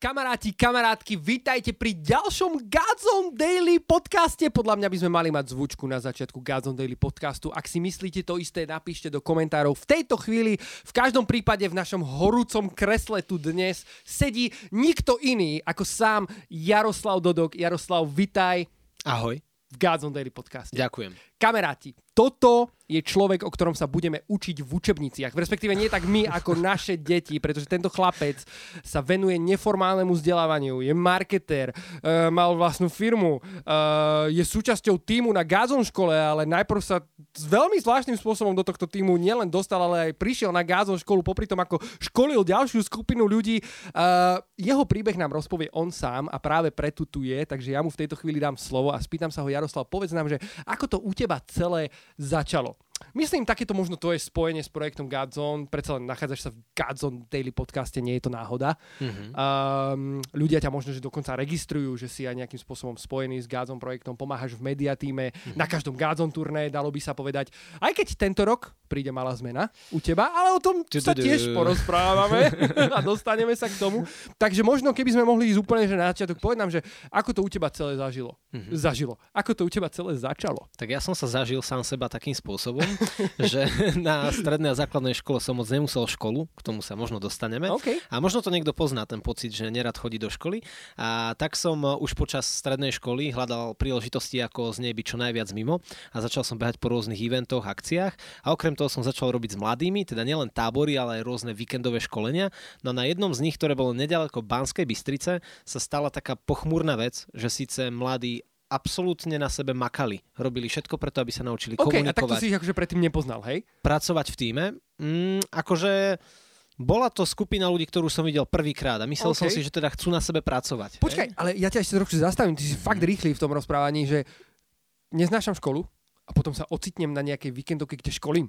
Kamaráti, kamarátky, vítajte pri ďalšom Godzone Daily podcaste. Podľa mňa by sme mali mať zvučku na začiatku Godzone Daily podcastu. Ak si myslíte to isté, napíšte do komentárov. V tejto chvíli, v každom prípade v našom horúcom kresle tu dnes sedí nikto iný ako sám Jaroslav Dodok. Jaroslav, vitaj. Ahoj. V Godzone Daily podcaste. Ďakujem. Kamaráti, toto je človek, o ktorom sa budeme učiť v učebniciach. Respektíve nie tak my, ako naše deti, pretože tento chlapec sa venuje neformálnemu vzdelávaniu, je marketér, uh, mal vlastnú firmu, uh, je súčasťou týmu na Gazon škole, ale najprv sa veľmi zvláštnym spôsobom do tohto týmu nielen dostal, ale aj prišiel na Gazon školu popri tom, ako školil ďalšiu skupinu ľudí. Uh, jeho príbeh nám rozpovie on sám a práve preto tu je, takže ja mu v tejto chvíli dám slovo a spýtam sa ho, Jaroslav, povedz nám, že ako to u teba celé začalo. Myslím, takéto možno to je spojenie s projektom Godzone, predsa len nachádzaš sa v Godzone Daily podcaste, nie je to náhoda. Mm-hmm. Um, ľudia ťa možno, že dokonca registrujú, že si aj nejakým spôsobom spojený s Godzone projektom, pomáhaš v mediatíme, mm-hmm. na každom Godzone turné, dalo by sa povedať. Aj keď tento rok príde malá zmena u teba, ale o tom sa tiež porozprávame a dostaneme sa k tomu. Takže možno, keby sme mohli ísť úplne že na začiatok, povedz nám, že ako to u teba celé zažilo. Mm-hmm. Zažilo. Ako to u teba celé začalo. Tak ja som sa zažil sám seba takým spôsobom, že na strednej a základnej škole som moc nemusel školu, k tomu sa možno dostaneme. Okay. A možno to niekto pozná, ten pocit, že nerad chodí do školy. A tak som uh, už počas strednej školy hľadal príležitosti, ako z nej byť čo najviac mimo a začal som behať po rôznych eventoch, akciách a okrem toho som začal robiť s mladými, teda nielen tábory, ale aj rôzne víkendové školenia. No na jednom z nich, ktoré bolo nedaleko Banskej Bystrice, sa stala taká pochmúrna vec, že síce mladí absolútne na sebe makali. Robili všetko preto, aby sa naučili okay, komunikovať. a tak to si ich akože predtým nepoznal, hej? Pracovať v týme. Mm, akože bola to skupina ľudí, ktorú som videl prvýkrát a myslel okay. som si, že teda chcú na sebe pracovať. Počkaj, hej? ale ja ťa ešte trošku zastavím, ty si fakt rýchly v tom rozprávaní, že neznášam školu a potom sa ocitnem na nejakej víkendovke, kde školím.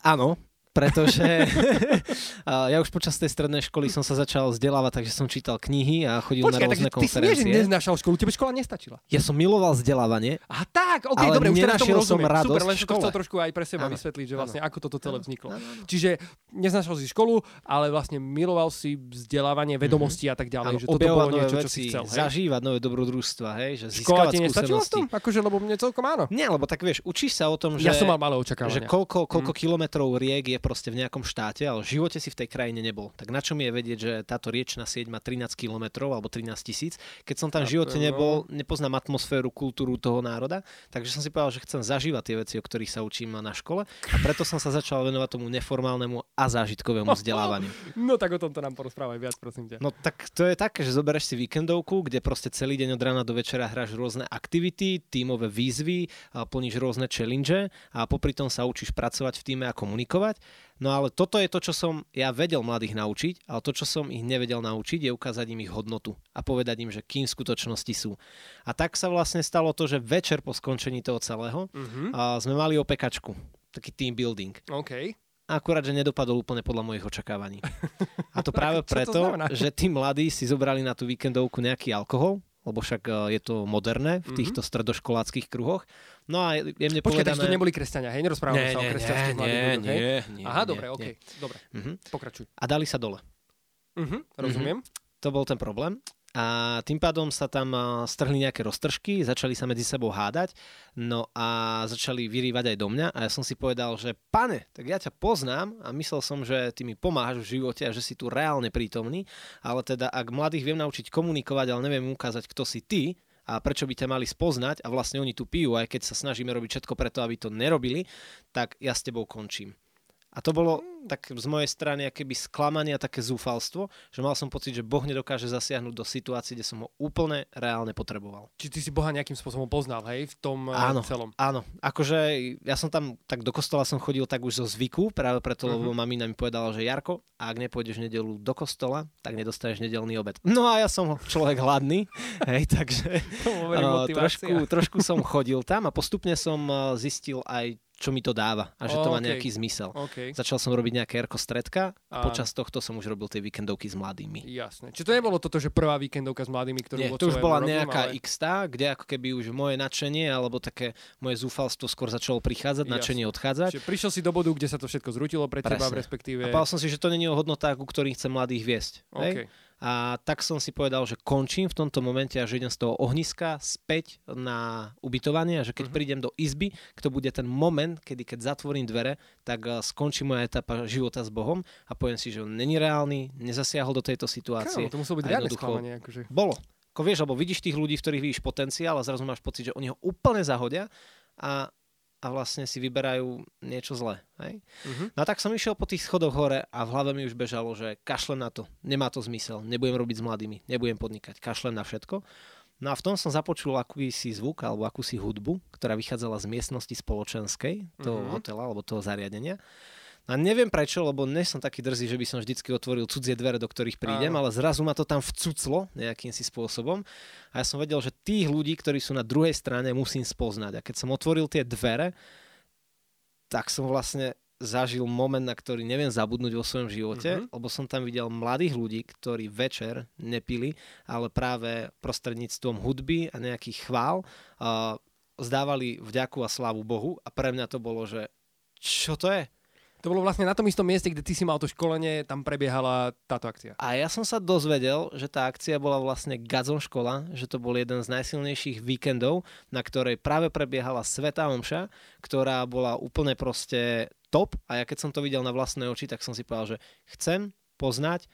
Áno, pretože ja už počas tej strednej školy som sa začal vzdelávať, takže som čítal knihy a chodil Počkaj, na rôzne takže konferencie. ty nie, že neznášal školu, tebe škola nestačila. Ja som miloval vzdelávanie. A tak, ok, ale dobre, už teraz tomu som radosť Super, len to chcel trošku aj pre seba Áno, vysvetliť, že vlastne áno. ako toto celé vzniklo. áno. Čiže neznášal si školu, ale vlastne miloval si vzdelávanie, vedomosti a tak ďalej, Áno, že toto bolo niečo, čo veci, si chcel. Hej? zažívať nové dobrodružstva, hej, že Škola ti nestačila v tom? Akože, lebo mne celkom áno. Nie, lebo tak vieš, učíš sa o tom, že, Ja som mal malé že očakávania. koľko, koľko kilometrov riek je proste v nejakom štáte, ale v živote si v tej krajine nebol. Tak na čo mi je vedieť, že táto riečna sieť má 13 kilometrov alebo 13 tisíc? Keď som tam v živote no. nebol, nepoznám atmosféru, kultúru toho národa, takže som si povedal, že chcem zažívať tie veci, o ktorých sa učím na škole a preto som sa začal venovať tomu neformálnemu a zážitkovému vzdelávaniu. No tak o tomto nám porozprávaj viac, prosím ťa. No tak to je také, že zoberieš si víkendovku, kde proste celý deň od rána do večera hráš rôzne aktivity, tímové výzvy, plníš rôzne challenge a popri tom sa učíš pracovať v týme a komunikovať. No ale toto je to, čo som ja vedel mladých naučiť, ale to, čo som ich nevedel naučiť, je ukázať im ich hodnotu a povedať im, že kým v skutočnosti sú. A tak sa vlastne stalo to, že večer po skončení toho celého Mhm. a sme mali opekačku, taký team building. OK. Akurát, že nedopadol úplne podľa mojich očakávaní. A to práve to preto, znamená? že tí mladí si zobrali na tú víkendovku nejaký alkohol, lebo však e, je to moderné v Mhm. týchto stredoškoláckých kruhoch. No a jemne takže povedané... to neboli kresťania, hej? Nerozprávame sa o kresťanských mladých ľuďoch, hej? nie, Aha, nie, dobre, nie. OK, dobre, Mhm. pokračuj. A dali sa dole. Mhm, rozumiem. To bol ten problém. A tým pádom sa tam strhli nejaké roztržky, začali sa medzi sebou hádať, no a začali vyrývať aj do mňa a ja som si povedal, že pane, tak ja ťa poznám a myslel som, že ty mi pomáhaš v živote a že si tu reálne prítomný, ale teda ak mladých viem naučiť komunikovať, ale neviem ukázať, kto si ty, a prečo by ťa mali spoznať a vlastne oni tu pijú, aj keď sa snažíme robiť všetko preto, aby to nerobili, tak ja s tebou končím. A to bolo tak z mojej strany akéby sklamanie a také zúfalstvo, že mal som pocit, že Boh nedokáže zasiahnuť do situácie, kde som ho úplne reálne potreboval. Či ty si Boha nejakým spôsobom poznal, hej, v tom eh, Áno. celom. Áno, akože ja som tam, tak do kostola som chodil tak už zo zvyku, práve preto, Mhm. lebo mamina mi povedala, že Jarko, ak nepôjdeš nedelu do kostola, tak nedostaneš nedelný obed. No a ja som človek hladný, hej, takže uh, trošku, trošku som chodil tam a postupne som uh, zistil aj, čo mi to dáva a že to má OK. nejaký zmysel. OK, Začal som robiť nejaké erko stredka a počas tohto som už robil tie víkendovky s mladými. jasné. Či to nebolo toto, že prvá víkendovka s mladými, ktorú Nie, to už bola robím, nejaká ale... x kde ako keby už moje nadšenie alebo také moje zúfalstvo skôr začalo prichádzať, Jasne. nadšenie odchádzať. Čiže prišiel si do bodu, kde sa to všetko zrutilo pre teba, Presne. respektíve... A povedal som si, že to není o hodnotách, ku ktorým chcem mladých viesť. OK. Hej? A tak som si povedal, že končím v tomto momente a že idem z toho ohniska späť na ubytovanie a že keď uh-huh. prídem do izby, to bude ten moment, kedy keď zatvorím dvere, tak eh, skončí moja etapa života s Bohom a poviem si, že on není reálny, nezasiahol do tejto situácie. Kámo, to muselo byť riadne sklamanie. Akože. Bolo. Ako vieš, alebo vidíš tých ľudí, v ktorých vidíš potenciál a zrazu máš pocit, že oni ho úplne zahodia a a vlastne si vyberajú niečo zlé. Hej? Uh-huh. No a tak som išiel po tých schodoch hore a v hlave mi už bežalo, že kašlem na to, nemá to zmysel, nebudem robiť s mladými, nebudem podnikať, kašlem na všetko. No a v tom som započul akúsi zvuk alebo akúsi hudbu, ktorá vychádzala z miestnosti spoločenskej toho uh-huh. hotela alebo toho zariadenia. A neviem prečo, lebo nie som taký drzý, že by som vždycky otvoril cudzie dvere, do ktorých prídem, Áno. ale zrazu ma to tam vcuclo nejakým si spôsobom. A ja som vedel, že tých ľudí, ktorí sú na druhej strane, musím spoznať. A keď som otvoril tie dvere, tak som vlastne zažil moment, na ktorý neviem zabudnúť vo svojom živote, mm-hmm. lebo som tam videl mladých ľudí, ktorí večer nepili, ale práve prostredníctvom hudby a nejakých chvál uh, zdávali vďaku a slávu Bohu a pre mňa to bolo, že čo to je? To bolo vlastne na tom istom mieste, kde ty si mal to školenie, tam prebiehala táto akcia. A ja som sa dozvedel, že tá akcia bola vlastne Gazon škola, že to bol jeden z najsilnejších víkendov, na ktorej práve prebiehala Sveta Omša, ktorá bola úplne proste top a ja keď som to videl na vlastné oči, tak som si povedal, že chcem poznať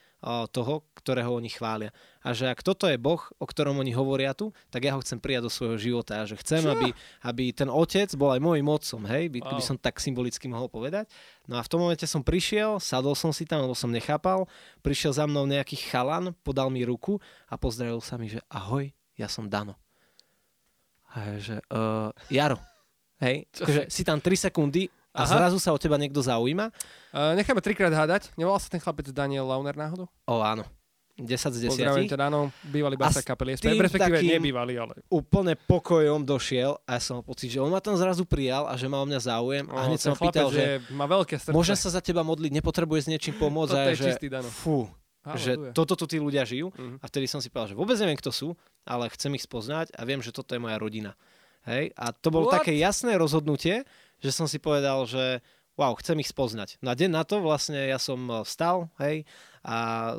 toho, ktorého oni chvália. A že ak toto je Boh, o ktorom oni hovoria tu, tak ja ho chcem prijať do svojho života. A že chcem, aby, aby ten otec bol aj môjim otcom, hej, by, wow. by som tak symbolicky mohol povedať. No a v tom momente som prišiel, sadol som si tam, lebo som nechápal, prišiel za mnou nejaký chalan, podal mi ruku a pozdravil sa mi, že ahoj, ja som Dano. A že uh, Jaro, hej, akože si tam 3 sekundy a Aha. zrazu sa o teba niekto zaujíma. Uh, necháme trikrát hádať. Nevolal sa ten chlapec Daniel Launer náhodou? O, áno. 10 z 10. Pozdravujem teda, áno, bývalý basa kapely SP, respektíve nebývalý, ale... úplne pokojom došiel a ja som mal pocit, že on ma tam zrazu prijal a že má o mňa záujem a hneď som pýtal, že, že má veľké srdce. môžem sa za teba modliť, nepotrebuje s niečím pomôcť. A je že, čistý, Dano. Fú, Halleluja. že toto tu tí ľudia žijú uh-huh. a vtedy som si povedal, že vôbec neviem, kto sú, ale chcem ich spoznať a viem, že toto je moja rodina. Hej? A to bolo What? také jasné rozhodnutie, že som si povedal, že wow, chcem ich spoznať. No a deň na to vlastne ja som eh, vstal, hej, a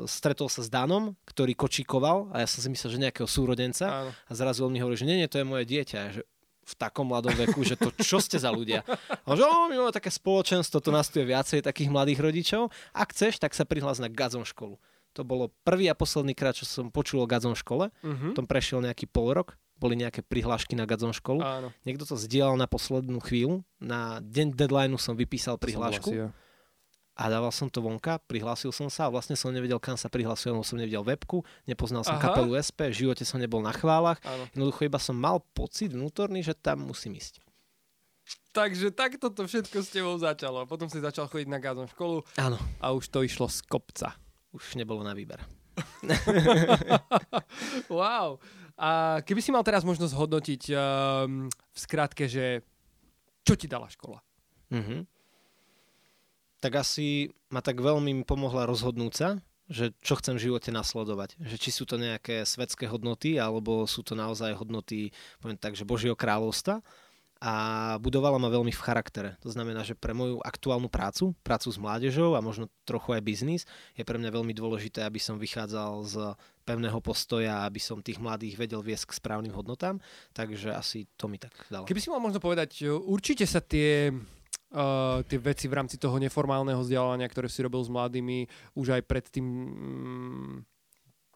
stretol sa s Danom, ktorý kočíkoval a ja som si myslel, že nejakého súrodenca Áno. a zrazu on mi hovorí, že nie, nie, to je moje dieťa. že v takom mladom veku, že to čo ste za ľudia. A že my máme také spoločenstvo, to nás tu je viacej takých mladých rodičov. Ak chceš, tak sa prihlás na Gazon školu. To bolo prvý a posledný krát, čo som počul o Gazon škole. Uh-huh. Tom prešiel nejaký pol rok boli nejaké prihlášky na Gadzon školu. Áno. Niekto to zdieľal na poslednú chvíľu. Na deň deadlineu som vypísal prihlášku. Som a dával som to vonka, prihlásil som sa a vlastne som nevedel, kam sa prihlasujem, lebo som nevidel webku, nepoznal som Aha. kapelu SP, v živote som nebol na chválach. Áno. Jednoducho iba som mal pocit vnútorný, že tam musím ísť. Takže takto to všetko s tebou začalo. Potom si začal chodiť na Gazon školu Áno. a už to išlo z kopca. Už nebolo na výber. wow. A keby si mal teraz možnosť hodnotiť um, v skratke, že čo ti dala škola? Mm-hmm. Tak asi ma tak veľmi pomohla rozhodnúť sa, že čo chcem v živote nasledovať. Že či sú to nejaké svetské hodnoty, alebo sú to naozaj hodnoty, poviem tak, že Božieho kráľovstva a budovala ma veľmi v charaktere. To znamená, že pre moju aktuálnu prácu, prácu s mládežou a možno trochu aj biznis, je pre mňa veľmi dôležité, aby som vychádzal z pevného postoja, aby som tých mladých vedel viesť k správnym hodnotám. Takže asi to mi tak dalo. Keby si mal možno povedať, určite sa tie Uh, tie veci v rámci toho neformálneho vzdelávania, ktoré si robil s mladými už aj pred tým um,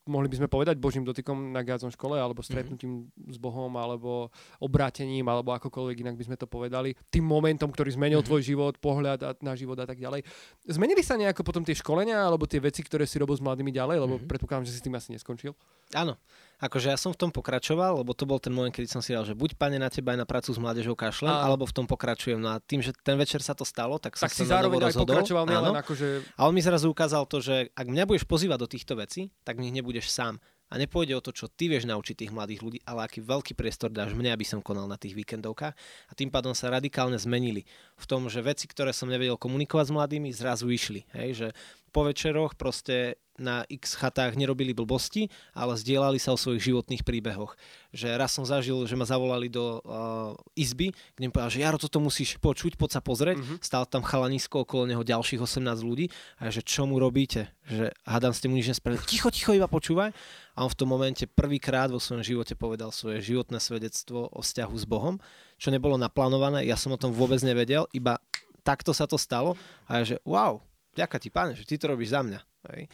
mohli by sme povedať Božím dotykom na Gádzom škole, alebo mhm. stretnutím mm-hmm. s Bohom, alebo obrátením, alebo akokoľvek inak by sme to povedali. Tým momentom, ktorý zmenil mm-hmm. tvoj život, pohľad a, na život a tak ďalej. Zmenili sa nejako potom tie školenia, alebo tie veci, ktoré si robil s mladými ďalej, lebo mm-hmm. predpokladám, že si s tým asi neskončil? Áno. Akože ja som v tom pokračoval, lebo to bol ten moment, kedy som si dal, že buď pane na teba aj na prácu s mládežou kašlem, a... alebo v tom pokračujem. No a tým, že ten večer sa to stalo, tak, tak som si zároveň aj rozhodol. pokračoval, nielen akože... A on mi zrazu ukázal to, že ak mňa budeš pozývať do týchto vecí, tak v nich nebudeš sám. A nepôjde o to, čo ty vieš naučiť tých mladých ľudí, ale aký veľký priestor dáš mne, aby som konal na tých víkendovkách. A tým pádom sa radikálne zmenili v tom, že veci, ktoré som nevedel komunikovať s mladými, zrazu išli. Hej? Že po večeroch proste na x chatách nerobili blbosti, ale zdieľali sa o svojich životných príbehoch. Že raz som zažil, že ma zavolali do uh, izby, kde mi povedal, že Jaro, toto musíš počuť, poď sa pozrieť. Mm-hmm. Stál tam chalanisko, okolo neho ďalších 18 ľudí. A že čo mu robíte? Že hádam ste mu nič nespravili. Ticho, ticho, iba počúvaj. A on v tom momente prvýkrát vo svojom živote povedal svoje životné svedectvo o vzťahu s Bohom, čo nebolo naplánované. Ja som o tom vôbec nevedel, iba takto sa to stalo. A ja, že wow, ďaká ti, páne, že ty to robíš za mňa. Hej.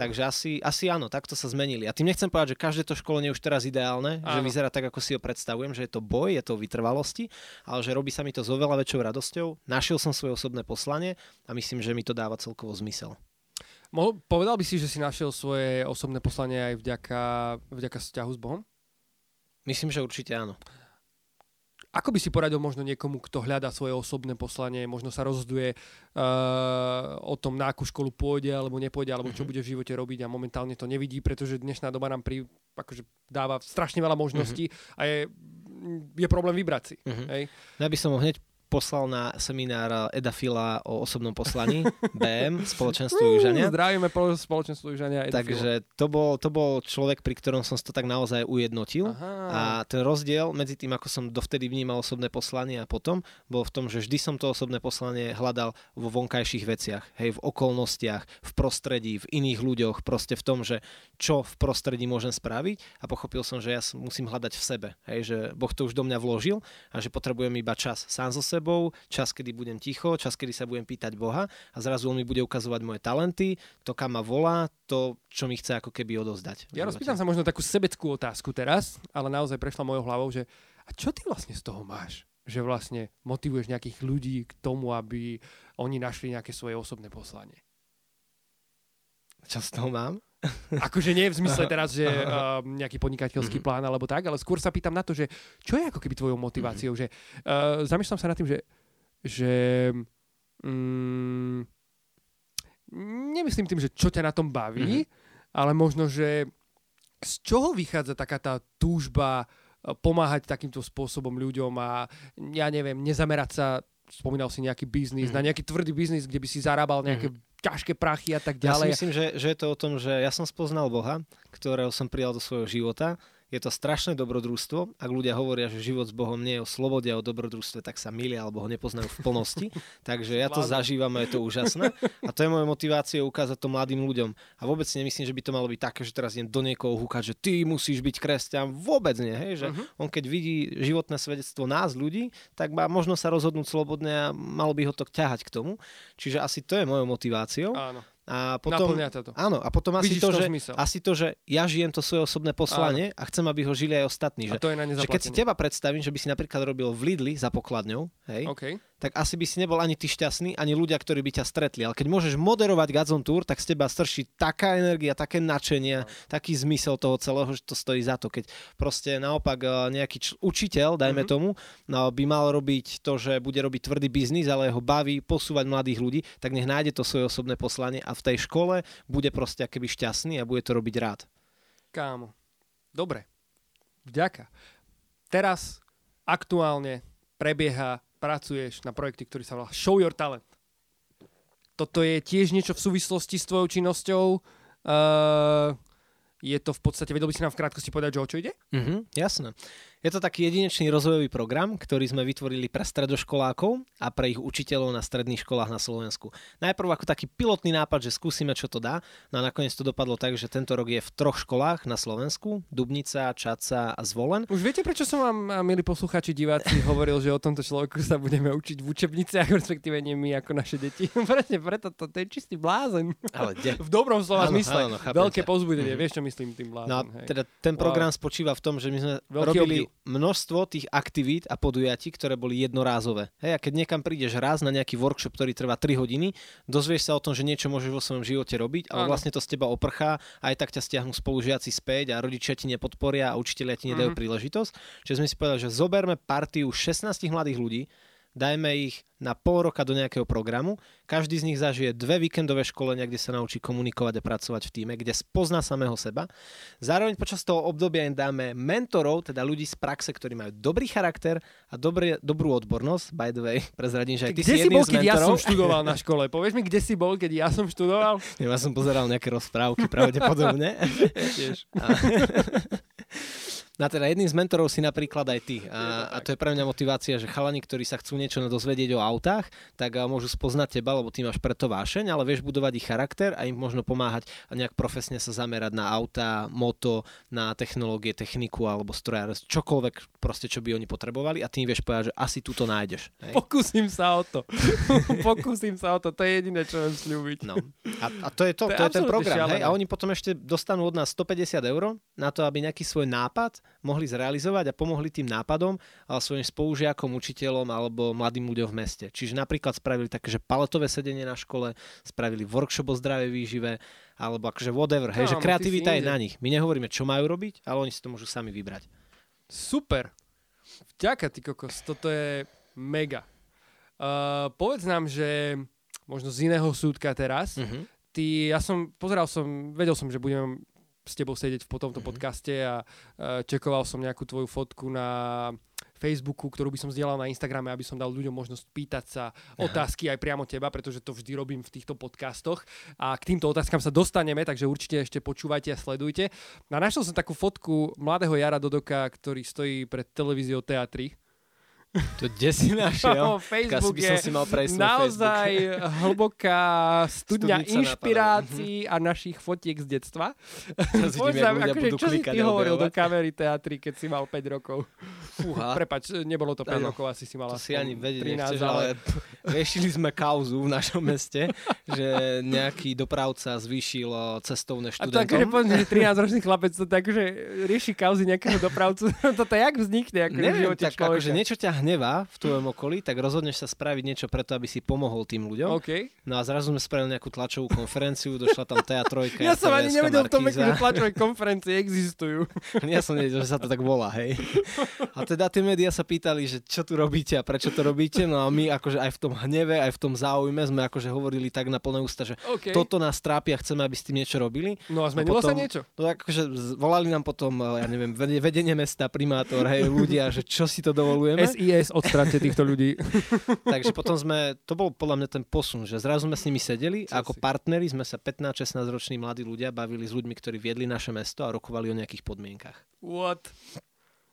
Takže asi, asi áno, takto sa zmenili. A tým nechcem povedať, že každé to školenie je už teraz ideálne, áno. že vyzerá tak, ako si ho predstavujem, že je to boj, je to vytrvalosti, ale že robí sa mi to s oveľa väčšou radosťou. Našiel som svoje osobné poslanie a myslím, že mi to dáva celkovo zmysel. Mohol, povedal by si, že si našiel svoje osobné poslanie aj vďaka, vďaka vzťahu s Bohom? Myslím, že určite áno. Ako by si poradil možno niekomu, kto hľadá svoje osobné poslanie, možno sa rozhoduje uh, o tom, na akú školu pôjde alebo nepôjde, alebo čo mm-hmm. bude v živote robiť a momentálne to nevidí, pretože dnešná doba nám pri, akože dáva strašne veľa možností mm-hmm. a je, je problém vybrať si. Mm-hmm. Hej? Ja by som ho hneď poslal na seminár Eda Fila o osobnom poslaní, BM, spoločenstvo Južania. Zdravíme spoločenstvo Južania. Eda Takže to bol, to bol človek, pri ktorom som to tak naozaj ujednotil. Aha. A ten rozdiel medzi tým, ako som dovtedy vnímal osobné poslanie a potom, bol v tom, že vždy som to osobné poslanie hľadal vo vonkajších veciach, hej, v okolnostiach, v prostredí, v iných ľuďoch, proste v tom, že čo v prostredí môžem spraviť a pochopil som, že ja musím hľadať v sebe, hej, že Boh to už do mňa vložil a že potrebujem iba čas sám so sebou sebou, čas, kedy budem ticho, čas, kedy sa budem pýtať Boha a zrazu on mi bude ukazovať moje talenty, to, kam ma volá, to, čo mi chce ako keby odozdať. Ja rozpýtam sa možno takú sebeckú otázku teraz, ale naozaj prešla mojou hlavou, že a čo ty vlastne z toho máš? Že vlastne motivuješ nejakých ľudí k tomu, aby oni našli nejaké svoje osobné poslanie. Čo z toho mám? Akože nie v zmysle teraz, že uh, nejaký podnikateľský mm-hmm. plán alebo tak, ale skôr sa pýtam na to, že čo je ako keby tvojou motiváciou, mm-hmm. že uh, zamýšľam sa nad tým, že, že um, nemyslím tým, že čo ťa na tom baví, mm-hmm. ale možno, že z čoho vychádza taká tá túžba uh, pomáhať takýmto spôsobom ľuďom a ja neviem, nezamerať sa spomínal si nejaký biznis, mm-hmm. na nejaký tvrdý biznis, kde by si zarábal nejaké mm-hmm ťažké prachy a tak ďalej. Ja si myslím, že, že je to o tom, že ja som spoznal Boha, ktorého som prijal do svojho života je to strašné dobrodružstvo. Ak ľudia hovoria, že život s Bohom nie je o slobode a o dobrodružstve, tak sa milia alebo ho nepoznajú v plnosti. Takže ja to zažívam a je to úžasné. A to je moja motivácia ukázať to mladým ľuďom. A vôbec si nemyslím, že by to malo byť také, že teraz idem do niekoho húkať, že ty musíš byť kresťan. Vôbec nie. Hej? Že uh-huh. On keď vidí životné svedectvo nás ľudí, tak má možno sa rozhodnúť slobodne a malo by ho to ťahať k tomu. Čiže asi to je mojou motiváciou. Áno. A potom, to. Áno, a potom asi to, že, asi to, že ja žijem to svoje osobné poslanie áno. a chcem, aby ho žili aj ostatní. Že, a to je na že keď si teba predstavím, že by si napríklad robil v Lidli za pokladňou, hej, okay tak asi by si nebol ani ty šťastný, ani ľudia, ktorí by ťa stretli. Ale keď môžeš moderovať Gazon Tour, tak z teba strší taká energia, také nadšenie, no. taký zmysel toho celého, že to stojí za to. Keď proste naopak e, nejaký č- učiteľ, dajme mm-hmm. tomu, no, by mal robiť to, že bude robiť tvrdý biznis, ale ho baví posúvať mladých ľudí, tak nech nájde to svoje osobné poslanie a v tej škole bude proste akoby šťastný a bude to robiť rád. Kámo, dobre. Vďaka. Teraz aktuálne prebieha pracuješ na projekte, ktorý sa volá Show Your Talent. Toto je tiež niečo v súvislosti s tvojou činnosťou. Uh, je to v podstate, vedel by si nám v krátkosti povedať, že o čo ide? Mm-hmm, jasné. Je to taký jedinečný rozvojový program, ktorý sme vytvorili pre stredoškolákov a pre ich učiteľov na stredných školách na Slovensku. Najprv ako taký pilotný nápad, že skúsime, čo to dá. No a nakoniec to dopadlo tak, že tento rok je v troch školách na Slovensku. Dubnica, Čaca a Zvolen. Už viete, prečo som vám, milí posluchači, diváci, hovoril, že o tomto človeku sa budeme učiť v učebniciach, respektíve nie my ako naše deti. Presne preto to, to je čistý blázen. Ale de- v dobrom slova zmysle. Veľké pozbudenie, mm-hmm. vieš, čo myslím tým blázon. No, hej. teda ten program wow. spočíva v tom, že my sme Veľký robili množstvo tých aktivít a podujatí, ktoré boli jednorázové. Hej, a keď niekam prídeš raz na nejaký workshop, ktorý trvá 3 hodiny, dozvieš sa o tom, že niečo môžeš vo svojom živote robiť, ale vlastne to z teba oprchá a aj tak ťa stiahnu spolužiaci späť a rodičia ti nepodporia a učiteľia ti nedajú mm-hmm. príležitosť. Čiže sme si povedali, že zoberme partiu 16 mladých ľudí, dajme ich na pol roka do nejakého programu, každý z nich zažije dve víkendové školenia, kde sa naučí komunikovať a pracovať v týme, kde spozná samého seba. Zároveň počas toho obdobia im dáme mentorov, teda ľudí z praxe, ktorí majú dobrý charakter a dobrý, dobrú odbornosť. By the way, prezradím, že aj ty kde si si bol, z keď ja som študoval na škole? Povieš mi, kde si bol, keď ja som študoval? Ja som pozeral nejaké rozprávky, pravdepodobne. Tiež. A, No a teda jedným z mentorov si napríklad aj ty. A, a to je pre mňa motivácia, že chalani, ktorí sa chcú niečo dozvedieť o autách, tak môžu spoznať teba, lebo ty máš preto vášeň, ale vieš budovať ich charakter a im možno pomáhať a nejak profesne sa zamerať na auta, moto, na technológie, techniku alebo strojár, čokoľvek proste, čo by oni potrebovali a ty im vieš povedať, že asi tu to nájdeš. Hej? Pokúsim sa o to. Pokúsim sa o to. To je jediné, čo viem slúbiť. No. A, a to je to, To to, je ten program. Hej? A oni potom ešte dostanú od nás 150 eur na to, aby nejaký svoj nápad mohli zrealizovať a pomohli tým nápadom ale svojim spolužiakom, učiteľom alebo mladým ľuďom v meste. Čiže napríklad spravili také, že paletové sedenie na škole, spravili workshop o zdravej výžive, alebo akože whatever, hej, že Kámo, ty kreativita je na nich. My nehovoríme, čo majú robiť, ale oni si to môžu sami vybrať. Super. Vďaka, ty kokos. Toto je mega. Uh, povedz nám, že možno z iného súdka teraz. Uh-huh. Ty, ja som, pozeral som, vedel som, že budem s tebou sedieť po tomto Mhm. podcaste a uh, čekoval som nejakú tvoju fotku na Facebooku, ktorú by som zdieľal na Instagrame, aby som dal ľuďom možnosť pýtať sa Aha. otázky aj priamo teba, pretože to vždy robím v týchto podcastoch a k týmto otázkam sa dostaneme, takže určite ešte počúvajte a sledujte. A našiel som takú fotku mladého Jara Dodoka, ktorý stojí pred televíziou Teatri. To kde si našiel? Facebook Asi by som si mal prejsť naozaj Facebook. hlboká studňa Studnica inšpirácií a našich fotiek z detstva. Vidím, akože, budú čo si ty a hovoril do kamery teatri, keď si mal 5 rokov? Fúha. Prepač, nebolo to 5 Áno. rokov, asi si mal To aspoň si ani vedieť 13, nechceš, ale riešili sme kauzu v našom meste, že nejaký dopravca zvýšil eh, cestovné A to akože študentom. poviem, že 13-ročný chlapec to tak, že rieši kauzy nejakého dopravcu. Toto jak vznikne v Neviem, živote tak človeka? akože niečo ťa hnevá v tvojom okolí, tak rozhodneš sa spraviť niečo preto, aby si pomohol tým ľuďom. OK. No a zrazu sme spravili nejakú tlačovú konferenciu, došla tam teatrojka. Ja som ani nevedel v tom že tlačové konferencie existujú. Ja som nevedel, že sa to tak volá, hej. A teda tie médiá sa pýtali, že čo tu robíte a prečo to robíte, no a my akože aj v tom hneve, aj v tom záujme sme akože hovorili tak na plné ústa, že OK. toto nás trápi a chceme, aby s tým niečo robili. No a zmenilo sa potom- niečo? No tak akože volali nám potom, eh, ja neviem, vede- vedenie mesta, primátor, hej, ľudia, že čo si to dovolujeme. SIS, odstráte týchto ľudí. Takže potom sme, to bol podľa mňa ten posun, že zrazu sme s nimi sedeli a ako partneri sme sa 15-16 roční mladí ľudia bavili s ľuďmi, ktorí viedli naše mesto a rokovali o nejakých podmienkach. What?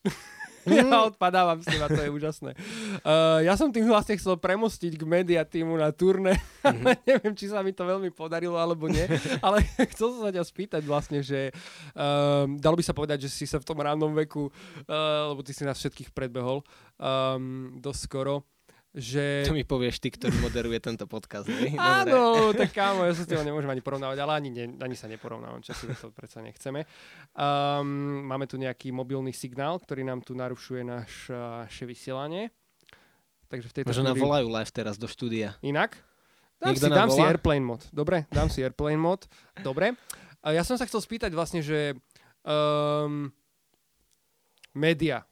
Ja odpadávam s tým a to je úžasné. Uh, ja som tým vlastne chcel premostiť k media týmu na turné, ale neviem, či sa mi to veľmi podarilo alebo nie, ale chcel som sa ťa spýtať vlastne, že um, dalo by sa povedať, že si sa v tom rannom veku, uh, lebo ty si nás všetkých predbehol um, dosť skoro, že... To mi povieš ty, ktorý moderuje tento podcast. Dobre. Áno, tak kámo, ja sa s tým nemôžem ani porovnávať, ale ani, ne, ani sa neporovnávam, čo si to predsa nechceme. Um, máme tu nejaký mobilný signál, ktorý nám tu narušuje naš, naše vysielanie. Takže v tejto Možno nám chvíli... volajú live teraz do štúdia. Inak? Dám, Niekto si, dám si airplane mod. Dobre, dám si airplane mod. Dobre. A ja som sa chcel spýtať vlastne, že um, média.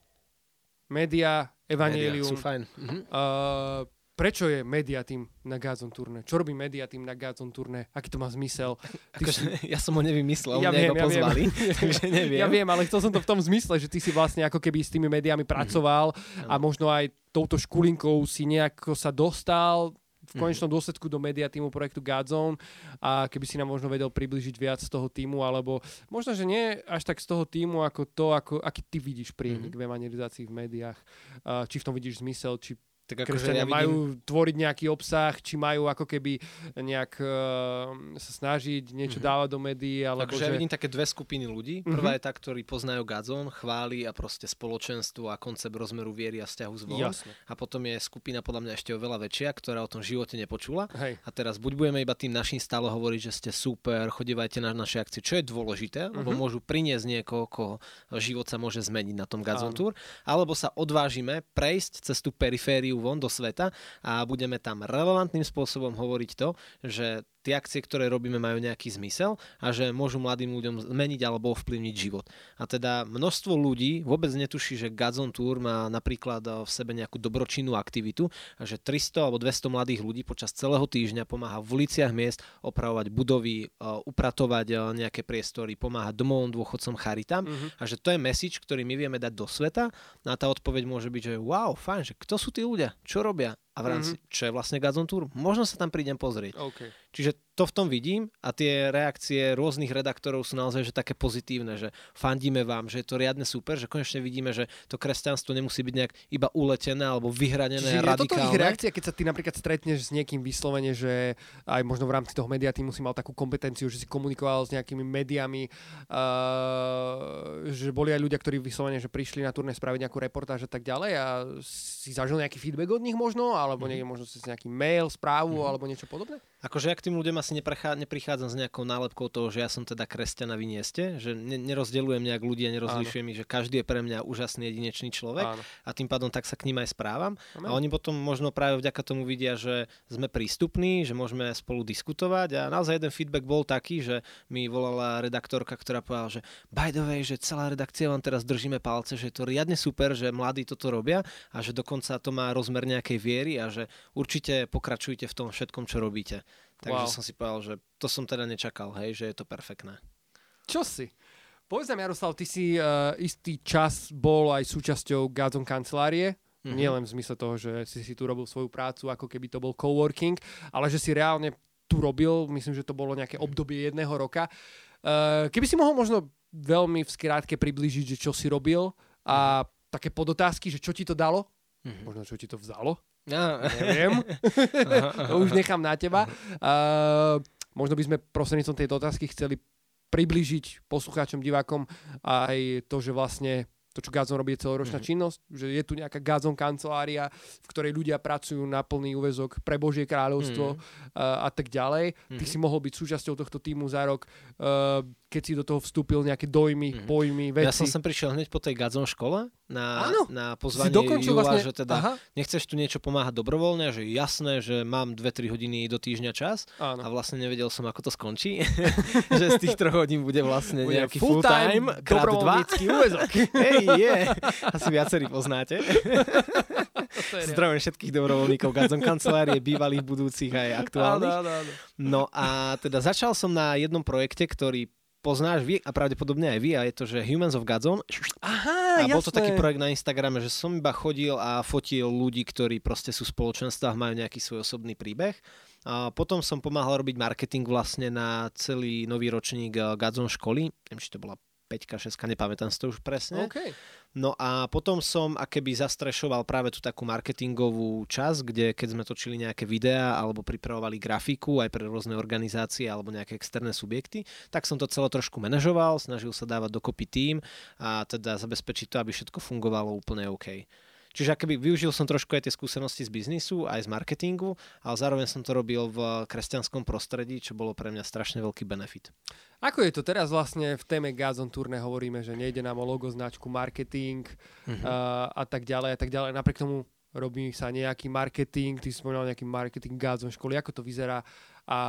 Média, Média Evangelium, Sú fajn. Uh, prečo je media tým na Gazon turné? Čo robí media tým na Gazon turné? Aký to má zmysel? Ty Akože, ja som ho nevymyslel, Ja ja viem, viem, ja viem. pozvali, takže neviem. Ja viem, ale chcel som to v tom zmysle, že ty si vlastne ako keby s tými médiami pracoval a možno aj touto škulinkou si nejako sa dostal v Mhm. konečnom dôsledku do media týmu projektu Godzone a keby si nám možno vedel približiť viac z toho týmu, alebo možno, že nie až tak z toho týmu, ako to, ako, aký ty vidíš prienik Mhm. v evangelizácii v médiách. Uh, či v tom vidíš zmysel, či tak akože kresťania ja vidím, majú tvoriť nejaký obsah, či majú ako keby nejak uh, sa snažiť niečo Mhm. dávať do médií, alebo Takže že... ja vidím také dve skupiny ľudí. Mhm. Prvá je tá, ktorí poznajú Gazon, chváli a proste spoločenstvo a koncept rozmeru viery a vzťahu s Bohom. A potom je skupina podľa mňa ešte oveľa väčšia, ktorá o tom živote nepočula. Hej. A teraz buď budeme iba tým našim stále hovoriť, že ste super, chodívajte na naše akcie, čo je dôležité, lebo Mhm. môžu priniesť niekoho, koho život sa môže zmeniť na tom. Gazon Tour, alebo sa odvážime prejsť cez tú perifériu von do sveta a budeme tam relevantným spôsobom hovoriť to, že tie akcie, ktoré robíme, majú nejaký zmysel a že môžu mladým ľuďom zmeniť alebo ovplyvniť život. A teda množstvo ľudí vôbec netuší, že Gazon Tour má napríklad v sebe nejakú dobročinnú aktivitu a že 300 alebo 200 mladých ľudí počas celého týždňa pomáha v uliciach miest opravovať budovy, upratovať nejaké priestory, pomáhať domovom dôchodcom charitám mm-hmm. a že to je message, ktorý my vieme dať do sveta a tá odpoveď môže byť, že wow, fajn, že kto sú tí ľudia, čo robia a v rámci, mm-hmm. čo je vlastne Gazon Tour, možno sa tam prídem pozrieť. Okay. Čiže to v tom vidím a tie reakcie rôznych redaktorov sú naozaj že také pozitívne, že fandíme vám, že je to riadne super, že konečne vidíme, že to kresťanstvo nemusí byť nejak iba uletené alebo vyhranené, Čiže radikálne. Je toto ich reakcia, keď sa ty napríklad stretneš s niekým vyslovene, že aj možno v rámci toho média ty musí mal takú kompetenciu, že si komunikoval s nejakými médiami, uh, že boli aj ľudia, ktorí vyslovene, že prišli na turné spraviť nejakú reportáž a tak ďalej a si zažil nejaký feedback od nich možno, alebo mm-hmm. niekde možno si nejaký mail, správu mm-hmm. alebo niečo podobné? Akože ja k tým ľuďom asi neprichádzam s nejakou nálepkou toho, že ja som teda kresťan a vy nie ste, že ne, nerozdeľujem nejak ľudí a nerozlišujem ich, že každý je pre mňa úžasný jedinečný človek Áno. a tým pádom tak sa k ním aj správam. Amen. A oni potom možno práve vďaka tomu vidia, že sme prístupní, že môžeme spolu diskutovať a naozaj jeden feedback bol taký, že mi volala redaktorka, ktorá povedala, že by the way, že celá redakcia vám teraz držíme palce, že je to riadne super, že mladí toto robia a že dokonca to má rozmer nejakej viery a že určite pokračujte v tom všetkom, čo robíte. Takže wow. som si povedal, že to som teda nečakal, hej, že je to perfektné. Čo si? Povedz nám, Jaroslav, ty si uh, istý čas bol aj súčasťou Gazon kancelárie. Mm-hmm. Nie len v zmysle toho, že si si tu robil svoju prácu, ako keby to bol coworking, ale že si reálne tu robil, myslím, že to bolo nejaké obdobie jedného roka. Uh, keby si mohol možno veľmi v skrátke približiť, že čo si robil a také podotázky, že čo ti to dalo, mm-hmm. možno čo ti to vzalo, No. Neviem. to už nechám na teba. Uh, možno by sme prostredníctvom tejto otázky chceli približiť poslucháčom, divákom aj to, že vlastne to, čo Gazon robí, je celoročná mm-hmm. činnosť, že je tu nejaká Gazon kancelária, v ktorej ľudia pracujú na plný úvezok pre Božie kráľovstvo mm-hmm. uh, a tak ďalej. Mm-hmm. Ty mhm. si mohol byť súčasťou tohto týmu za rok. Uh, keď si do toho vstúpil nejaké dojmy, mm-hmm. pojmy, veci. Ja som sem prišiel hneď po tej Gazon škole na, na pozvanie Jula, vlastne... že teda Aha. nechceš tu niečo pomáhať dobrovoľne, že jasné, že mám 2-3 hodiny do týždňa čas Áno. a vlastne nevedel som, ako to skončí. že z tých troch hodín bude vlastne bude nejaký full time, full time krát dva. Hej, je. Asi viacerí poznáte. Zdravím všetkých dobrovoľníkov Gazon kancelárie, bývalých, budúcich aj aktuálnych. Áno, áno, áno. No a teda začal som na jednom projekte, ktorý poznáš vy a pravdepodobne aj vy a je to, že Humans of Godzone. Aha, a bol to taký projekt na Instagrame, že som iba chodil a fotil ľudí, ktorí proste sú v spoločenstvách, majú nejaký svoj osobný príbeh. A potom som pomáhal robiť marketing vlastne na celý nový ročník eh, Godzone školy. Neviem, či to bola 5 6 nepamätám si to už presne. Okay. No a potom som akéby zastrešoval práve tú takú marketingovú časť, kde keď sme točili nejaké videá alebo pripravovali grafiku aj pre rôzne organizácie alebo nejaké externé subjekty, tak som to celé trošku manažoval, snažil sa dávať dokopy tým a teda zabezpečiť to, aby všetko fungovalo úplne OK. Čiže akoby využil som trošku aj tie skúsenosti z biznisu, aj z marketingu, ale zároveň som to robil v kresťanskom prostredí, čo bolo pre mňa strašne veľký benefit. Ako je to teraz vlastne v téme Gazon Turné hovoríme, že nejde nám o logo, značku, marketing uh-huh. uh, a tak ďalej a tak ďalej. Napriek tomu robí sa nejaký marketing, ty si spomínal nejaký marketing Gazon školy, ako to vyzerá a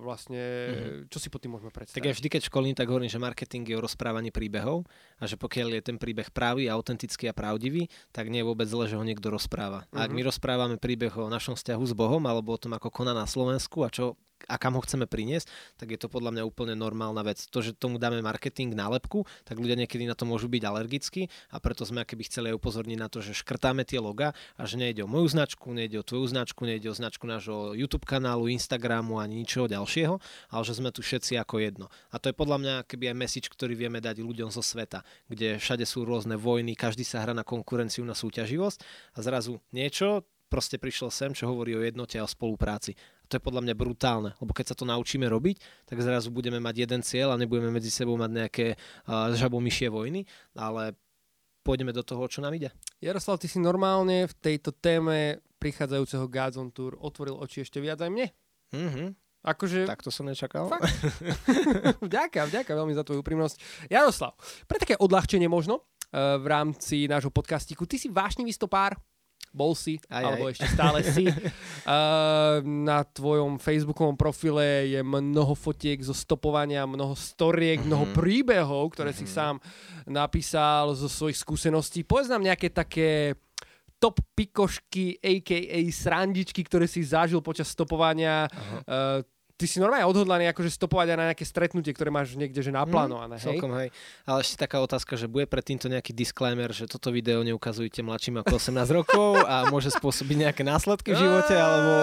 vlastne, mm-hmm. čo si pod tým môžeme predstaviť? Tak ja vždy, keď školím, tak hovorím, že marketing je o rozprávaní príbehov a že pokiaľ je ten príbeh pravý, autentický a pravdivý, tak nie je vôbec zle, že ho niekto rozpráva. Mm-hmm. A ak mhm. my rozprávame príbeh o našom vzťahu s Bohom alebo o tom, ako koná na Slovensku a čo a kam ho chceme priniesť, tak je to podľa mňa úplne normálna vec. To, že tomu dáme marketing nálepku, tak ľudia niekedy na to môžu byť alergickí a preto sme keby chceli aj upozorniť na to, že škrtáme tie loga a že nejde o moju značku, nejde o tvoju značku, nejde o značku nášho YouTube kanálu, Instagramu ani ničoho ďalšieho, ale že sme tu všetci ako jedno. A to je podľa mňa keby aj message, ktorý vieme dať ľuďom zo sveta, kde všade sú rôzne vojny, každý sa hrá na konkurenciu, na súťaživosť a zrazu niečo proste prišiel sem, čo hovorí o jednote a o spolupráci to je podľa mňa brutálne, lebo keď sa to naučíme robiť, tak zrazu budeme mať jeden cieľ a nebudeme medzi sebou mať nejaké uh, žabomyšie vojny, ale pôjdeme do toho, čo nám ide. Jaroslav, ty si normálne v tejto téme prichádzajúceho Gazon Tour otvoril oči ešte viac aj mne. Mm-hmm. Akože... Tak to som nečakal. vďaka, vďaka veľmi za tvoju úprimnosť. Jaroslav, pre také odľahčenie možno uh, v rámci nášho podcastiku, ty si vášnivý stopár? Bol si, Aj, alebo aj. ešte stále si. Uh, na tvojom facebookovom profile je mnoho fotiek zo stopovania, mnoho storiek, mm-hmm. mnoho príbehov, ktoré mm-hmm. si sám napísal zo svojich skúseností. Povedz nám nejaké také top pikošky, a.k.a. srandičky, ktoré si zažil počas stopovania. Uh, ty si normálne odhodlaný akože stopovať aj na nejaké stretnutie, ktoré máš niekde že naplánované, hej? Celkom, hej. Ale ešte taká otázka, že bude pred týmto nejaký disclaimer, že toto video neukazujte mladším ako 18 rokov a môže spôsobiť nejaké následky v živote, alebo...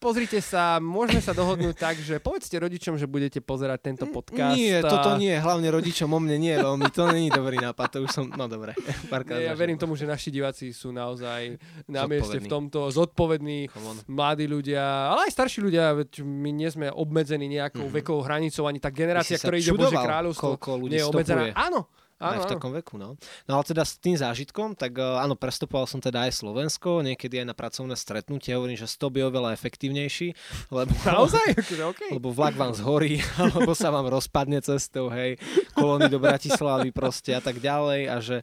Pozrite sa, môžeme sa dohodnúť tak, že povedzte rodičom, že budete pozerať tento podcast. Nie, toto nie, hlavne rodičom o mne nie, veľmi, to není dobrý nápad, to už som, no dobre, Nie, ja verím tomu, že naši diváci sú naozaj na mieste v tomto zodpovední, mladí ľudia, ale aj starší ľudia, veď my nie sme obmedzení nejakou Mhm. vekovou hranicou, ani tá generácia, ktorá ide Bože kráľovstvo, koľko ľudí nie je obmedzená. stopuje. Áno, Aj v takom veku, no. No ale teda s tým zážitkom, tak eh, áno, prestupoval som teda aj Slovensko, niekedy aj na pracovné stretnutie, hovorím, že stop je oveľa efektívnejší, lebo, Naozaj? Akože, okay. lebo vlak vám zhorí, alebo sa vám rozpadne cestou, hej, kolóny do Bratislavy proste a tak ďalej a že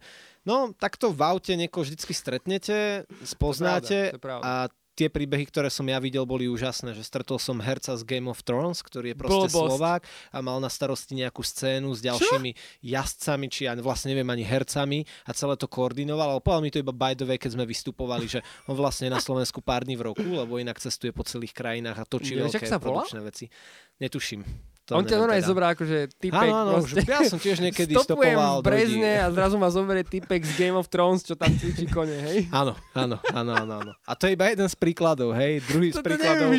No, takto v aute niekoho vždycky stretnete, spoznáte To je pravda, to je pravda. a tie príbehy, ktoré som ja videl, boli úžasné, že stretol som herca z Game of Thrones, ktorý je proste Blbosť. Slovák a mal na starosti nejakú scénu s ďalšími jazdcami, či ja vlastne neviem ani hercami a celé to koordinoval, ale povedal mi to iba by the way, keď sme vystupovali, že on vlastne na Slovensku pár dní v roku, lebo inak cestuje po celých krajinách a točí Nevieš, veľké sa volá? produkčné veci. Netuším. To On ťa normálne teda. zobrá akože typek. Áno, áno, proste. ja som tiež niekedy Stopujem stopoval v Brezne a zrazu ma zoberie typek z Game of Thrones, čo tam cvičí kone, hej? Áno, áno, áno, áno, áno. A to je iba jeden z príkladov, hej. Druhý z To ty príkladov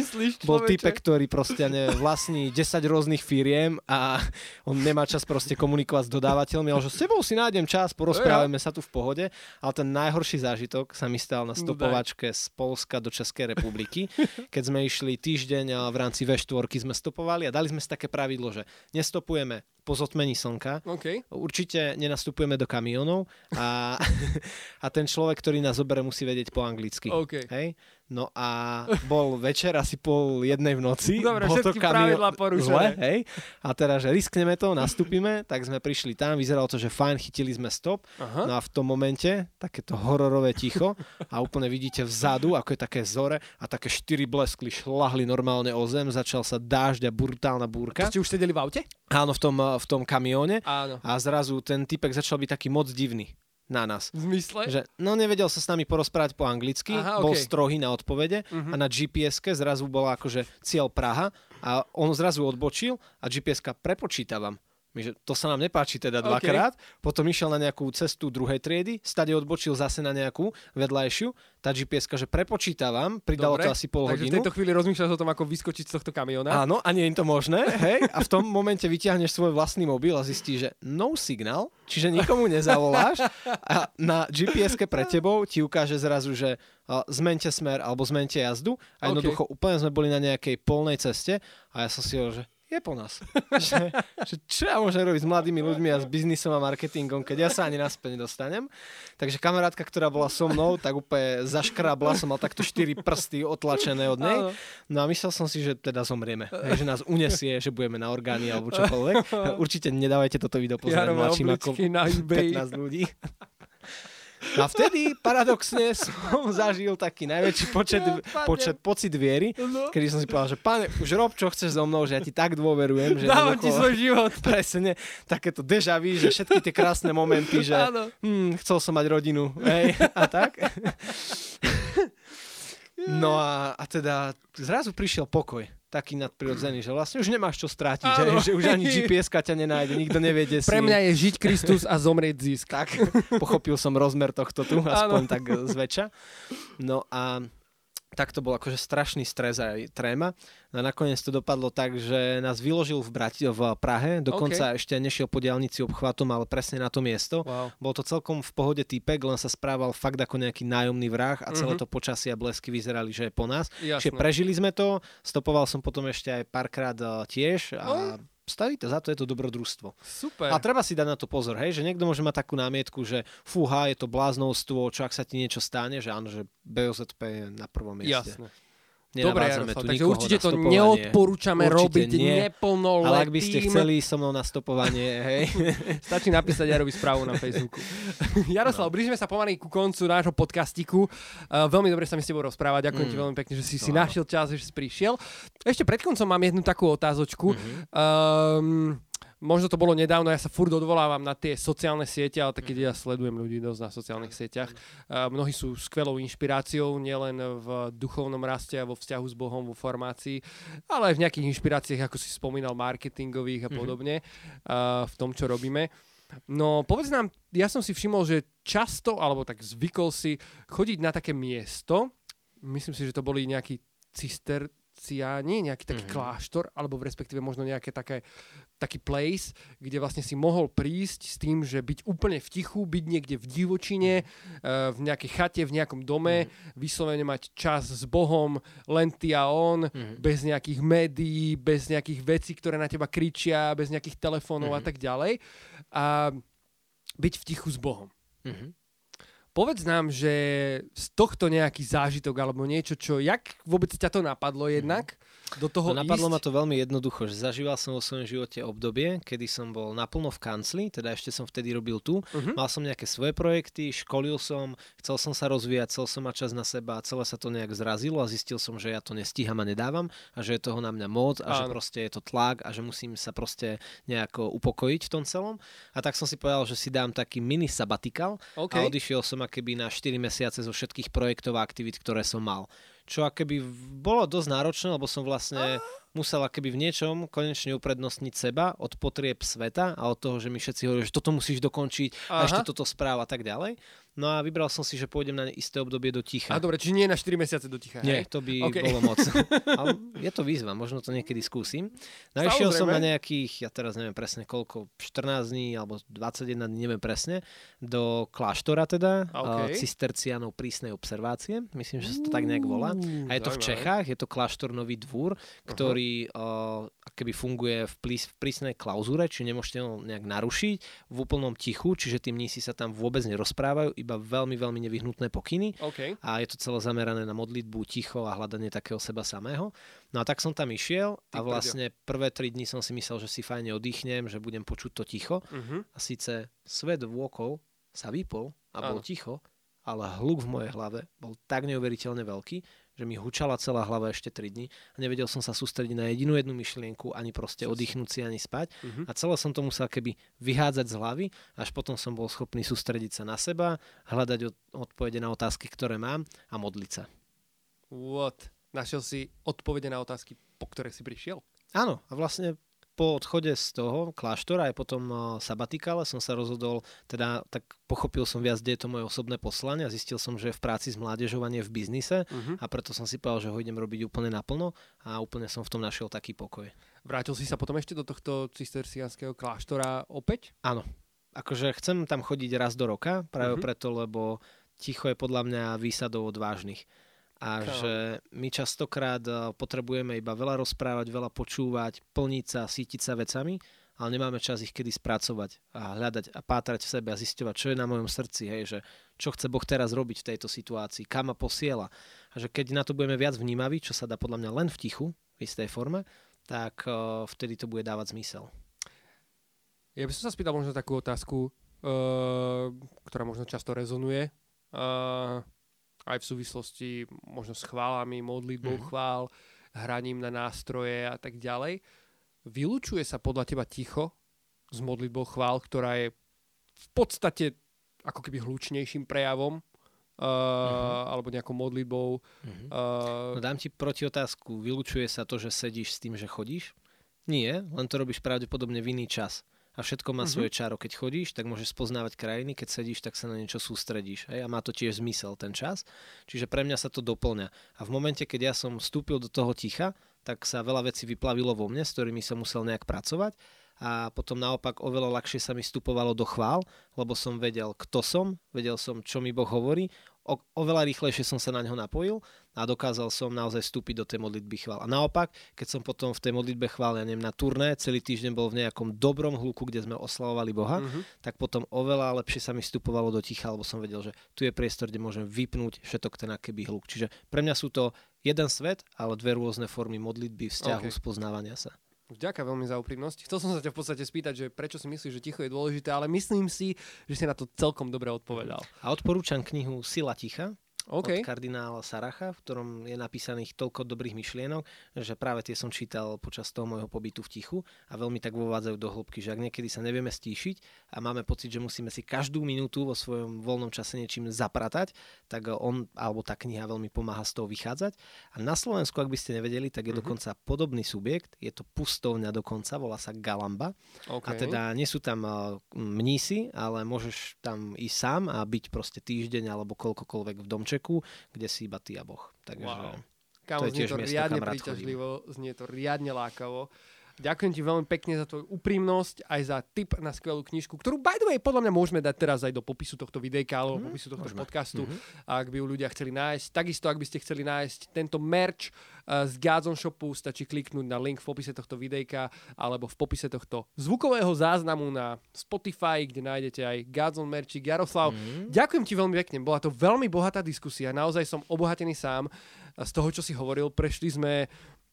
bol typek, ktorý proste ne, vlastní 10 rôznych firiem a on nemá čas proste komunikovať s dodávateľmi, ale že s tebou si nájdem čas, porozprávame sa tu v pohode. Ale ten najhorší zážitok sa mi stal na stopovačke z Polska do Českej republiky, keď sme išli týždeň a v rámci V4 sme stopovali a dali sme si také pravidlo, že nestopujeme po zotmení slnka, OK. Určite nenastupujeme do kamionov a, a ten človek, ktorý nás zoberie, musí vedieť po anglicky. OK. Hej? No a bol večer asi pol jednej v noci. Dobre, bol všetky pravidlá porušené. Zle, hej? A teraz, že riskneme to, nastúpime, tak sme prišli tam, vyzeralo to, že fajn, chytili sme stop. Aha. No a v tom momente, takéto hororové ticho a úplne vidíte vzadu, ako je také zore a také štyri bleskly šlahli normálne o zem, začal sa dážď a brutálna búrka. Ste už sedeli v aute? Áno, v tom, v tom kamióne. Áno. A zrazu ten typek začal byť taký moc divný na nás. V zmysle? Že, no nevedel sa s nami porozprávať po anglicky, Aha, bol okej. strohý na odpovede Mhm. a na GPS-ke zrazu bola akože cieľ Praha a on zrazu odbočil a GPS-ka prepočítavam. My, že to sa nám nepáči teda dvakrát. Potom išiel na nejakú cestu druhej triedy, stade odbočil zase na nejakú vedľajšiu. Tá GPS-ka, že prepočítavam, pridalo Dobre, to asi pol Takže v hodinu. tejto chvíli rozmýšľaš o tom, ako vyskočiť z tohto kamiona. Áno, a nie je to možné, hej? A v tom momente vyťahneš svoj vlastný mobil a zistíš, že no signal, čiže nikomu nezavoláš a na GPS-ke pre tebou ti ukáže zrazu, že zmente smer alebo zmente jazdu a jednoducho úplne sme boli na nejakej polnej ceste a ja som si hovoril, že je po nás. že, že čo ja môžem robiť s mladými ľuďmi a s biznisom a marketingom, keď ja sa ani naspäť nedostanem. Takže kamarátka, ktorá bola so mnou, tak úplne zaškrabla, som mal takto štyri prsty otlačené od nej. No a myslel som si, že teda zomrieme. Že nás unesie, že budeme na orgány alebo čokoľvek. Určite nedávajte toto video pozerať Jarové mladším ako obličky na eBay. 15 ľudí. No a vtedy paradoxne som zažil taký najväčší počet, počet pocit viery, No. kedy som si povedal, že pane, už rob čo chceš so mnou, že ja ti tak dôverujem, že Dávam ti svoj život. presne takéto deja vu, že všetky tie krásne momenty, že Áno. hm, chcel som mať rodinu, hej, a tak. No a, a teda zrazu prišiel pokoj, taký nadprirodzený, že vlastne už nemáš čo strátiť, že, Áno. že už ani GPS ťa nenájde, nikto nevie, kde si. Pre mňa je žiť Kristus a zomrieť zisk. Tak, pochopil som rozmer tohto tu, aspoň Áno. tak e, zväčša. No a tak to bol akože strašný stres aj tréma. No a nakoniec to dopadlo tak, že nás vyložil v, Brati- v Prahe, dokonca ešte nešiel po diálnici obchvatom, ale presne na to miesto. Wow. Bol to celkom v pohode týpek, len sa správal fakt ako nejaký nájomný vrah a celé Mhm. to počasie a blesky vyzerali, že je po nás. Jasné. Čiže prežili sme to, stopoval som potom ešte aj párkrát eh, tiež No. A staví to za to, je to dobrodružstvo. Super. A treba si dať na to pozor, hej, že niekto môže mať takú námietku, že fúha, je to bláznovstvo, čo ak sa ti niečo stane, že áno, že BOZP je na prvom mieste. Jasné. Dobre, Jaroslav, tu takže určite to neodporúčame Určite robiť nie. neplnoletým. Ale ak by ste chceli so mnou na stopovanie, hej. Stačí napísať Jarovi správu na Facebooku. Jaroslav, no. blížime sa pomaly ku koncu nášho podcastiku. Uh, veľmi dobre sa mi s tebou rozprávať. Ďakujem mm. ti veľmi pekne, že si si No. našiel čas, že si prišiel. Ešte pred koncom mám jednu takú otázočku. Mhm. Um, možno to bolo nedávno, ja sa furt odvolávam na tie sociálne siete, ale tak keď ja sledujem ľudí dosť na sociálnych sieťach. Uh, mnohí sú skvelou inšpiráciou, nielen v duchovnom raste a vo vzťahu s Bohom, vo formácii, ale aj v nejakých inšpiráciách, ako si spomínal, marketingových a Mhm. podobne, uh, v tom, čo robíme. No povedz nám, ja som si všimol, že často, alebo tak zvykol si chodiť na také miesto, myslím si, že to boli nejakí cisterciáni, nejaký taký Mhm. kláštor, alebo v respektíve možno nejaké také, taký place, kde vlastne si mohol prísť s tým, že byť úplne v tichu, byť niekde v divočine, Mhm. eh, v nejakej chate, v nejakom dome, vyslovene mať čas s Bohom, len ty a on, Mhm. bez nejakých médií, bez nejakých vecí, ktoré na teba kričia, bez nejakých telefónov a Mhm. tak ďalej. A byť v tichu s Bohom. Mhm. Povedz nám, že z tohto nejaký zážitok alebo niečo, čo, jak vôbec ťa to napadlo jednak do toho No, napadlo ísť? ma to veľmi jednoducho, že zažíval som vo svojom živote obdobie, kedy som bol naplno v kancli, teda ešte som vtedy robil tu. Mhm. Mal som nejaké svoje projekty, školil som, chcel som sa rozvíjať, chcel som mať čas na seba a celé sa to nejak zrazilo a zistil som, že ja to nestíham a nedávam a že je toho na mňa moc a že Áno. proste je to tlak a že musím sa proste nejako upokojiť v tom celom. A tak som si povedal, že si dám taký mini sabatikal OK. a odišiel som akéby na 4 mesiace zo všetkých projektov a aktivít, ktoré som mal. Čo akéby bolo dosť náročné, lebo som vlastne musel akéby v niečom konečne uprednostniť seba od potrieb sveta a od toho, že mi všetci hovorí, že toto musíš dokončiť a Aha. ešte toto správ a tak ďalej. No a vybral som si, že pôjdem na isté obdobie do ticha. A dobre, čiže nie na 4 mesiace do ticha, Nie, hej? to by OK. bolo moc. Ale je to výzva, možno to niekedy skúsim. A išiel som na nejakých, ja teraz neviem presne koľko, 14 dní alebo 21 dní, neviem presne, do kláštora teda, OK. okay. cistercianov prísnej observácie, myslím, že sa to tak nejak volá. A je to v Čechách, je to kláštor Nový dvúr, ktorý uh, keby funguje v, plís, v prísnej klauzúre, či nemôžete ho nejak narušiť, v úplnom tichu, čiže tí mnísi sa tam vôbec nerozprávajú, iba veľmi, veľmi nevyhnutné pokyny OK. a je to celé zamerané na modlitbu, ticho a hľadanie takého seba samého. No a tak som tam išiel a vlastne prvé tri dni som si myslel, že si fajne oddychnem, že budem počuť to ticho Uh-huh. a síce svet vôkol sa vypol a bol Áno. ticho, ale hluk v mojej hlave bol tak neuveriteľne veľký, že mi hučala celá hlava ešte 3 dni a nevedel som sa sústrediť na jedinú jednu myšlienku, ani proste oddychnúť si, ani spať. Mhm. A celé som to musel keby vyhádzať z hlavy, až potom som bol schopný sústrediť sa na seba, hľadať od- odpovede na otázky, ktoré mám a modliť sa. What? Našiel si odpovede na otázky, po ktoré si prišiel? Áno, a vlastne po odchode z toho kláštora aj potom uh, sabatikále som sa rozhodol, teda tak pochopil som viac, kde je to moje osobné poslanie a zistil som, že v práci s mládežou a nie v biznise Uh-huh. a preto som si povedal, že ho idem robiť úplne naplno a úplne som v tom našiel taký pokoj. Vrátil si sa potom ešte do tohto cisterciánskeho kláštora opäť? Áno, akože chcem tam chodiť raz do roka, práve Mhm. preto, lebo ticho je podľa mňa výsadou odvážnych. A Kámo. že my častokrát eh, potrebujeme iba veľa rozprávať, veľa počúvať, plniť sa, sítiť sa vecami, ale nemáme čas ich kedy spracovať a hľadať a pátrať v sebe a zisťovať, čo je na mojom srdci, hej, že čo chce Boh teraz robiť v tejto situácii, kam ma posiela. A že keď na to budeme viac vnímaví, čo sa dá podľa mňa len v tichu, v istej forme, tak eh, vtedy to bude dávať zmysel. Ja by som sa spýtal možno takú otázku, uh, ktorá možno často rezonuje. Uh, aj v súvislosti možno s chválami, modlitbou Mhm. chvál, hraním na nástroje a tak ďalej. Vylúčuje sa podľa teba ticho s modlitbou chvál, ktorá je v podstate ako keby hlučnejším prejavom uh, Mhm. alebo nejakou modlitbou. Mhm. Uh, No dám ti proti otázku. Vylučuje sa to, že sedíš s tým, že chodíš? Nie, len to robíš pravdepodobne v iný čas. A všetko má Mhm. svoje čaro. Keď chodíš, tak môžeš spoznávať krajiny, keď sedíš, tak sa na niečo sústredíš. Hej? A má to tiež zmysel ten čas. Čiže pre mňa sa to doplňa. A v momente, keď ja som vstúpil do toho ticha, tak sa veľa vecí vyplavilo vo mne, s ktorými som musel nejak pracovať. A potom naopak oveľa ľahšie sa mi vstupovalo do chvál, lebo som vedel, kto som, vedel som, čo mi Boh hovorí, o, oveľa rýchlejšie som sa na ňo napojil a dokázal som naozaj vstúpiť do tej modlitby chvál. A naopak, keď som potom v tej modlitbe chvál, ja neviem, na turné, celý týždeň bol v nejakom dobrom hluku, kde sme oslavovali Boha, mm-hmm. tak potom oveľa lepšie sa mi vstupovalo do ticha, lebo som vedel, že tu je priestor, kde môžem vypnúť všetok ten akýby hluk. Čiže pre mňa sú to jeden svet, ale dve rôzne formy modlitby, vzťahu, okay. spoznávania sa. Ďakujem veľmi za úprimnosť. Chcel som sa ťa v podstate spýtať, že prečo si myslíš, že ticho je dôležité, ale myslím si, že si na to celkom dobre odpovedal. A odporúčam knihu Sila ticha okay. od kardinála Saracha, v ktorom je napísaných toľko dobrých myšlienok, že práve tie som čítal počas toho môjho pobytu v tichu a veľmi tak vovádzajú do hĺbky, že ak niekedy sa nevieme stíšiť a máme pocit, že musíme si každú minútu vo svojom voľnom čase niečím zapratať, tak on alebo tá kniha veľmi pomáha z toho vychádzať. A na Slovensku, ak by ste nevedeli, tak je mm-hmm. dokonca podobný subjekt, je to pustovňa dokonca, volá sa Galamba. Okay. A teda nie sú tam mnísi, ale môžeš tam ísť sám a byť proste týždeň alebo koľkokoľvek v domčeku stromčeku, kde si iba ty a Boh. Takže wow. Kámo, to je tiež znie to riadne príťažlivo, znie to riadne lákavo. Ďakujem ti veľmi pekne za tvoju úprimnosť, aj za tip na skvelú knižku, ktorú by the way podľa mňa môžeme dať teraz aj do popisu tohto videjka alebo mm, popisu tohto môžeme. podcastu, mm-hmm. ak by ju ľudia chceli nájsť. Takisto, ak by ste chceli nájsť tento merch uh, z Gazon Shopu, stačí kliknúť na link v popise tohto videjka alebo v popise tohto zvukového záznamu na Spotify, kde nájdete aj Gazon merčík. Jaroslav, mm-hmm. ďakujem ti veľmi pekne, bola to veľmi bohatá diskusia, naozaj som obohatený sám z toho, čo si hovoril. Prešli sme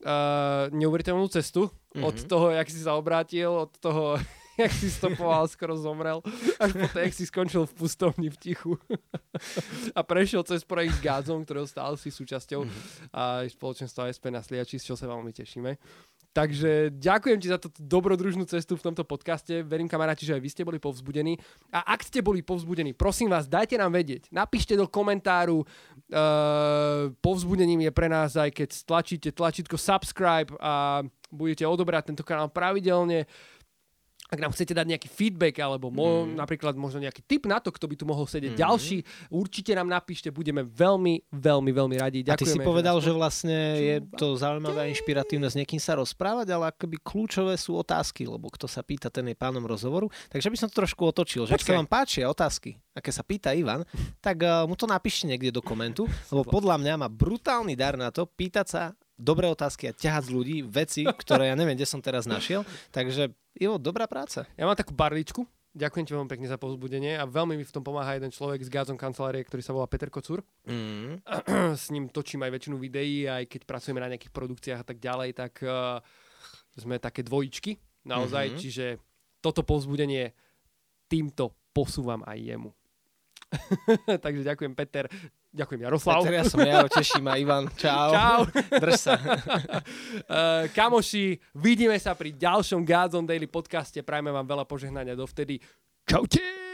uh, neuveriteľnú cestu mm-hmm. od mhm. toho, jak si sa obrátil, od toho, jak si stopoval, skoro zomrel, až potom, jak si skončil v pustovni v tichu a prešiel cez projekt s Gádzom, ktorého stále si súčasťou mm-hmm. a spoločenstva SP na Sliači, s čo sa veľmi tešíme. Takže ďakujem ti za tú dobrodružnú cestu v tomto podcaste. Verím, kamaráti, že aj vy ste boli povzbudení. A ak ste boli povzbudení, prosím vás, dajte nám vedieť. Napíšte do komentáru. Uh, povzbudením je pre nás aj keď stlačíte tlačítko subscribe a budete odobrať tento kanál pravidelne ak nám chcete dať nejaký feedback alebo mo- mm. napríklad možno nejaký tip na to, kto by tu mohol sedieť mm. ďalší, určite nám napíšte, budeme veľmi, veľmi, veľmi radi. Ďakujeme, a ty si povedal, že, vlastne je to zaujímavé a inšpiratívne s niekým sa rozprávať, ale akoby kľúčové sú otázky, lebo kto sa pýta, ten je pánom rozhovoru. Takže by som to trošku otočil, že ak sa vám páčia otázky, aké sa pýta Ivan, tak uh, mu to napíšte niekde do komentu, lebo podľa mňa má brutálny dar na to pýtať sa dobré otázky a ťahať z ľudí veci, ktoré ja neviem, kde som teraz našiel. Takže Ivo, dobrá práca. Ja mám takú barličku, Ďakujem ti veľmi pekne za povzbudenie a veľmi mi v tom pomáha jeden človek z Gazon kancelárie, ktorý sa volá Peter Kocur. Mm. S ním točím aj väčšinu videí, aj keď pracujeme na nejakých produkciách a tak ďalej, tak uh, sme také dvojičky naozaj, mm-hmm. čiže toto povzbudenie týmto posúvam aj jemu. Takže ďakujem Peter, Ďakujem Jaroslav. Peter, ja som Jaro, teším ma Ivan. Čau. Čau. Drž sa. uh, kamoši, vidíme sa pri ďalšom Gods on Daily podcaste. Prajme vám veľa požehnania dovtedy. Čaute.